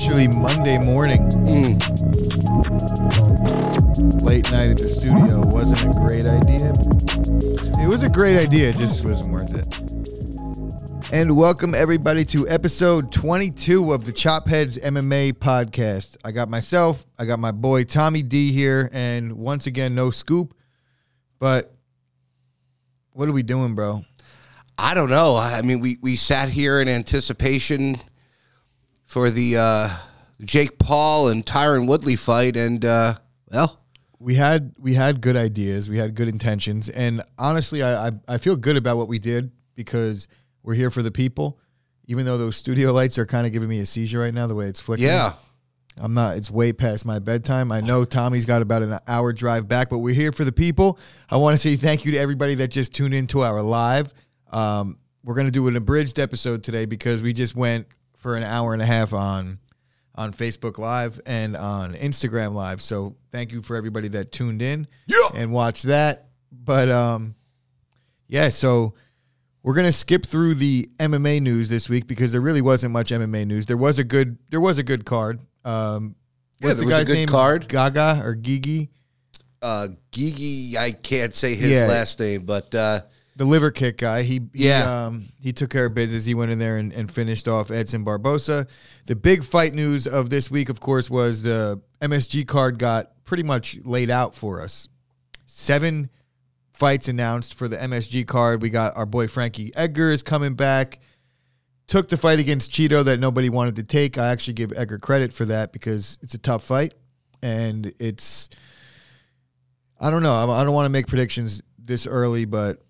Officially Monday morning. Late night at the studio wasn't a great idea. It was a great idea, it just wasn't worth it. And welcome everybody to episode 22 of the Chopheads MMA podcast. I got myself, I got my boy Tommy D here, and once again, no scoop. But what are we doing, bro? I don't know. I mean, we, we sat here in anticipation for the uh, Jake Paul and Tyron Woodley fight, and uh, well, we had we had good ideas, we had good intentions, and honestly, I, I I feel good about what we did because we're here for the people. Even though those studio lights are kind of giving me a seizure right now, the way it's flickering. yeah, I'm not. It's way past my bedtime. I know Tommy's got about an hour drive back, but we're here for the people. I want to say thank you to everybody that just tuned into our live. Um, we're gonna do an abridged episode today because we just went for an hour and a half on on Facebook Live and on Instagram Live. So thank you for everybody that tuned in Yeah. and watched that. But um, yeah, so we're gonna skip through the MMA news this week because there really wasn't much MMA news. There was a good there was a good card. Um, Yeah, the was a guy's good name? card. Gaga or Gigi? uh, Gigi. I can't say his Yeah. last name, but uh, the liver kick guy. He, he Yeah. um he took care of business. He went in there and, and finished off Edson Barbosa. The big fight news of this week, of course, was the MSG card got pretty much laid out for us. Seven fights announced for the MSG card. We got our boy Frankie Edgar is coming back. Took the fight against Chito that nobody wanted to take. I actually give Edgar credit for that because it's a tough fight and it's I don't know. I I don't want to make predictions this early, but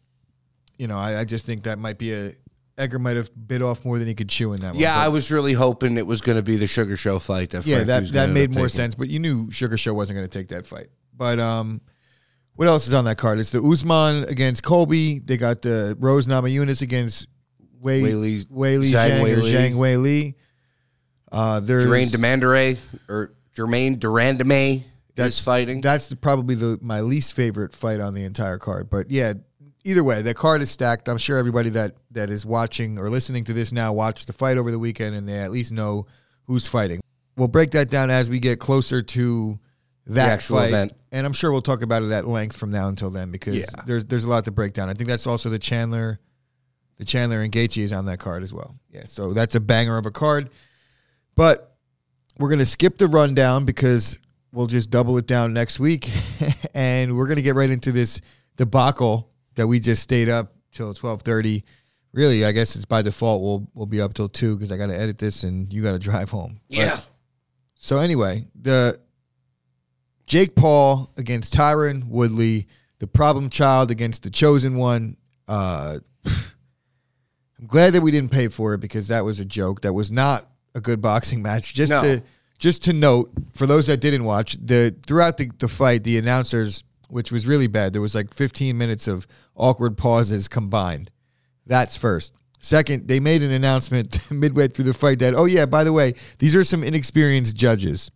you know, I, I just think that might be a Edgar might have bit off more than he could chew in that one. yeah, But- I was really hoping it was going to be the Sugar Show fight. That yeah, that that made more taking. sense. But you knew Sugar Show wasn't going to take that fight. But um, what else is on that card? It's the Usman against Colby. They got the Rose Namajunas against Wei Wei Li Zhang Zhang or Zhang Li. Uh, there's Jermaine Demandere or Jermaine Durandame is That's- fighting. That's the, probably the my least favorite fight on the entire card. But yeah, either way, the card is stacked. I'm sure everybody that that is watching or listening to this now watched the fight over the weekend, and they at least know who's fighting. We'll break that down as we get closer to that actual fight, event. and I'm sure we'll talk about it at length from now until then because Yeah. there's there's a lot to break down. I think that's also the Chandler, the Chandler and Gaethje is on that card as well. Yeah, so that's a banger of a card. But we're gonna skip the rundown because we'll just double it down next week, and we're gonna get right into this debacle that we just stayed up till twelve thirty. Really, I guess it's by default. We'll we'll be up till two because I got to edit this and you got to drive home. But- yeah, so anyway, the Jake Paul against Tyron Woodley, the problem child against the chosen one. Uh, I'm glad that we didn't pay for it because that was a joke. That was not a good boxing match. Just No. to just to note for those that didn't watch the throughout the, the fight, the announcers, which was really bad, there was like 15 minutes of awkward pauses combined. That's first. Second, they made an announcement midway through the fight that, oh yeah, by the way, these are some inexperienced judges.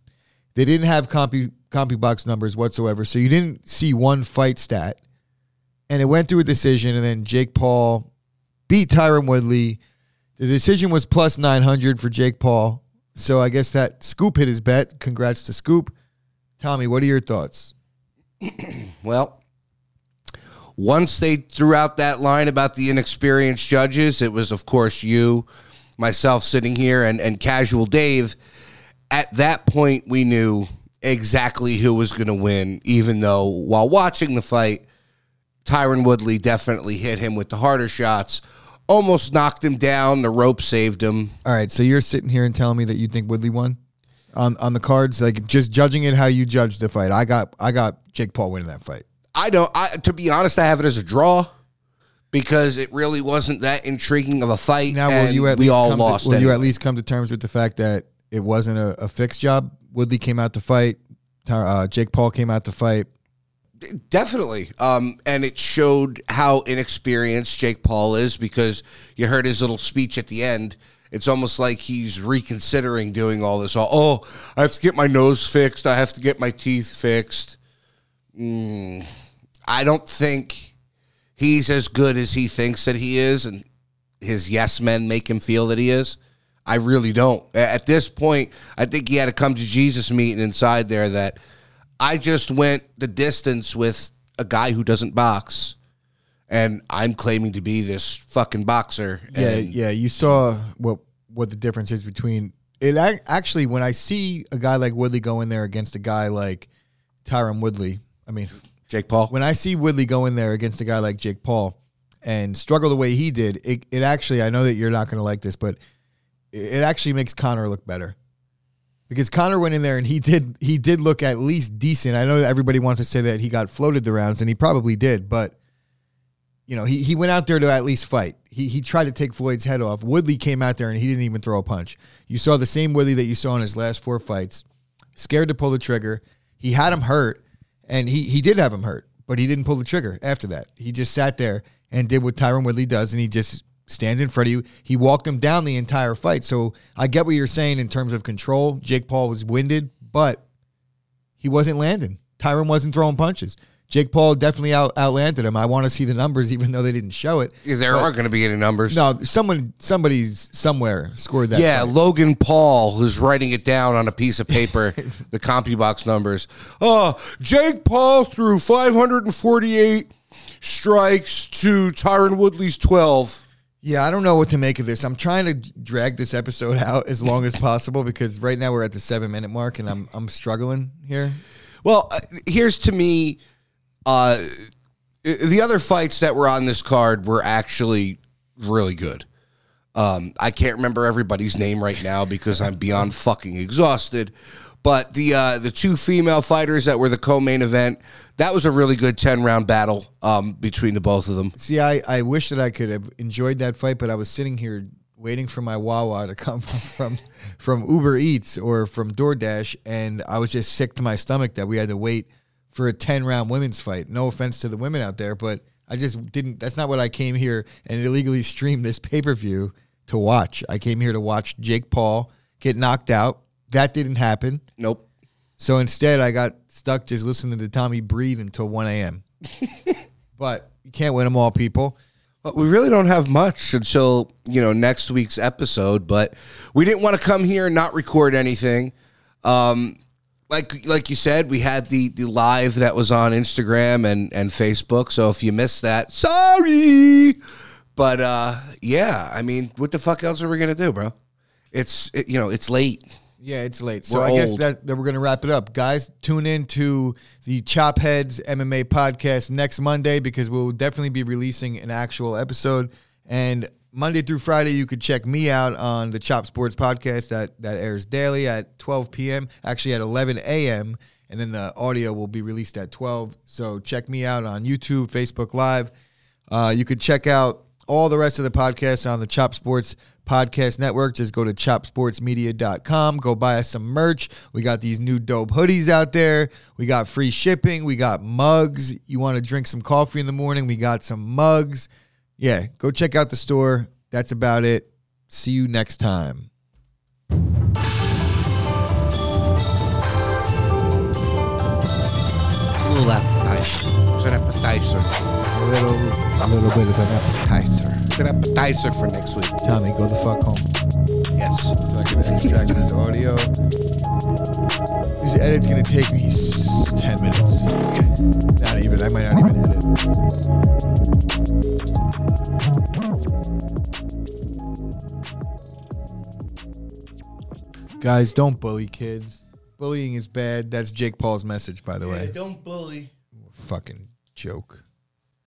They didn't have compu CompuBox numbers whatsoever, so you didn't see one fight stat. And it went to a decision, and then Jake Paul beat Tyron Woodley. The decision was plus 900 for Jake Paul. So I guess that Scoop hit his bet. Congrats to Scoop. Tommy, what are your thoughts? Well, once they threw out that line about the inexperienced judges, it was, of course, you, myself sitting here, and, and casual Dave. At that point, we knew exactly who was going to win, even though while watching the fight, Tyron Woodley definitely hit him with the harder shots, almost knocked him down. The rope saved him. All right, so you're sitting here and telling me that you think Woodley won on on the cards, like just judging it how you judged the fight. I got I got Jake Paul winning that fight. I don't. I to be honest, I have it as a draw because it really wasn't that intriguing of a fight. Now, will you at we least all come lost. To, will you at least come to terms with the fact that it wasn't a, a fixed job? Woodley came out to fight. Uh, Jake Paul came out to fight. Definitely. Um, and it showed how inexperienced Jake Paul is because you heard his little speech at the end. It's almost like he's reconsidering doing all this. Oh, I have to get my nose fixed. I have to get my teeth fixed. Mm, I don't think he's as good as he thinks that he is, and his yes men make him feel that he is. I really don't. At this point, I think he had a come to Jesus meeting inside there that I just went the distance with a guy who doesn't box, and I'm claiming to be this fucking boxer. Yeah, and yeah. You saw what what the difference is between it. ac- Actually, when I see a guy like Woodley go in there against a guy like Tyron Woodley, I mean, Jake Paul. when I see Woodley go in there against a guy like Jake Paul and struggle the way he did, it, it actually, I know that you're not going to like this, but it, actually makes Conor look better. Because Conor went in there and he did he did look at least decent. I know everybody wants to say that he got floated the rounds and he probably did, but you know, he, he went out there to at least fight. He he tried to take Floyd's head off. Woodley came out there and he didn't even throw a punch. You saw the same Woodley that you saw in his last four fights. Scared to pull the trigger. He had him hurt, and he he did have him hurt, but he didn't pull the trigger after that. He just sat there and did what Tyron Woodley does, and he just stands in front of you. He walked him down the entire fight. So I get what you're saying in terms of control. Jake Paul was winded, but he wasn't landing. Tyron wasn't throwing punches. Jake Paul definitely out outlanded him. I want to see the numbers, even though they didn't show it. Because there aren't going to be any numbers. No, someone, somebody's somewhere scored that. Yeah. Logan Paul, who's writing it down on a piece of paper, the CompuBox numbers. Oh, Jake Paul threw 548 strikes to Tyron Woodley's 12. yeah. I don't know what to make of this. I'm trying to drag this episode out as long as possible because right now we're at the seven minute mark, and I'm I'm struggling here. Well, uh, here's to me uh, the other fights that were on this card were actually really good. Um, I can't remember everybody's name right now because I'm beyond fucking exhausted. But the uh, the two female fighters that were the co-main event, that was a really good ten round battle um, between the both of them. See, I, I wish that I could have enjoyed that fight, but I was sitting here waiting for my Wawa to come from from Uber Eats or from DoorDash, and I was just sick to my stomach that we had to wait for a ten round women's fight. No offense to the women out there, but I just didn't. That's not what I came here and illegally streamed this pay per view to watch. I came here to watch Jake Paul get knocked out. That didn't happen. Nope. So instead, I got stuck just listening to Tommy breathe until 1 a.m. but you can't win them all, people. But we really don't have much until you know next week's episode. But we didn't want to come here and not record anything. Um, like like you said, we had the the live that was on Instagram and and Facebook. So if you missed that, sorry. But uh, yeah, I mean, what the fuck else are we gonna do, bro? It's it, you know it's late. Yeah, it's late. So We're I guess that, that we're going to wrap it up. Guys, tune in to the Chop Heads MMA podcast next Monday because we'll definitely be releasing an actual episode. And Monday through Friday, you could check me out on the Chop Sports podcast that, that airs daily at 12 p.m., actually at 11 a.m., and then the audio will be released at 12. So check me out on YouTube, Facebook Live. Uh, you could check out all the rest of the podcasts on the Chop Sports Podcast Network. Just go to chopsportsmedia.com. Go buy us some merch. We got these new dope hoodies out there. We got free shipping. We got mugs. You want to drink some coffee in the morning? We got some mugs. Yeah, go check out the store. That's about it. See you next time. A little appetizer. It's an appetizer. A little, a little bit of an appetizer. It's an appetizer for next week. Tommy, go the fuck home. Yes. So I can extract this audio. This edit's gonna take me ten minutes. Not even. I might not even edit. Guys, don't bully kids. Bullying is bad. That's Jake Paul's message, by the way. don't bully. Fucking joke.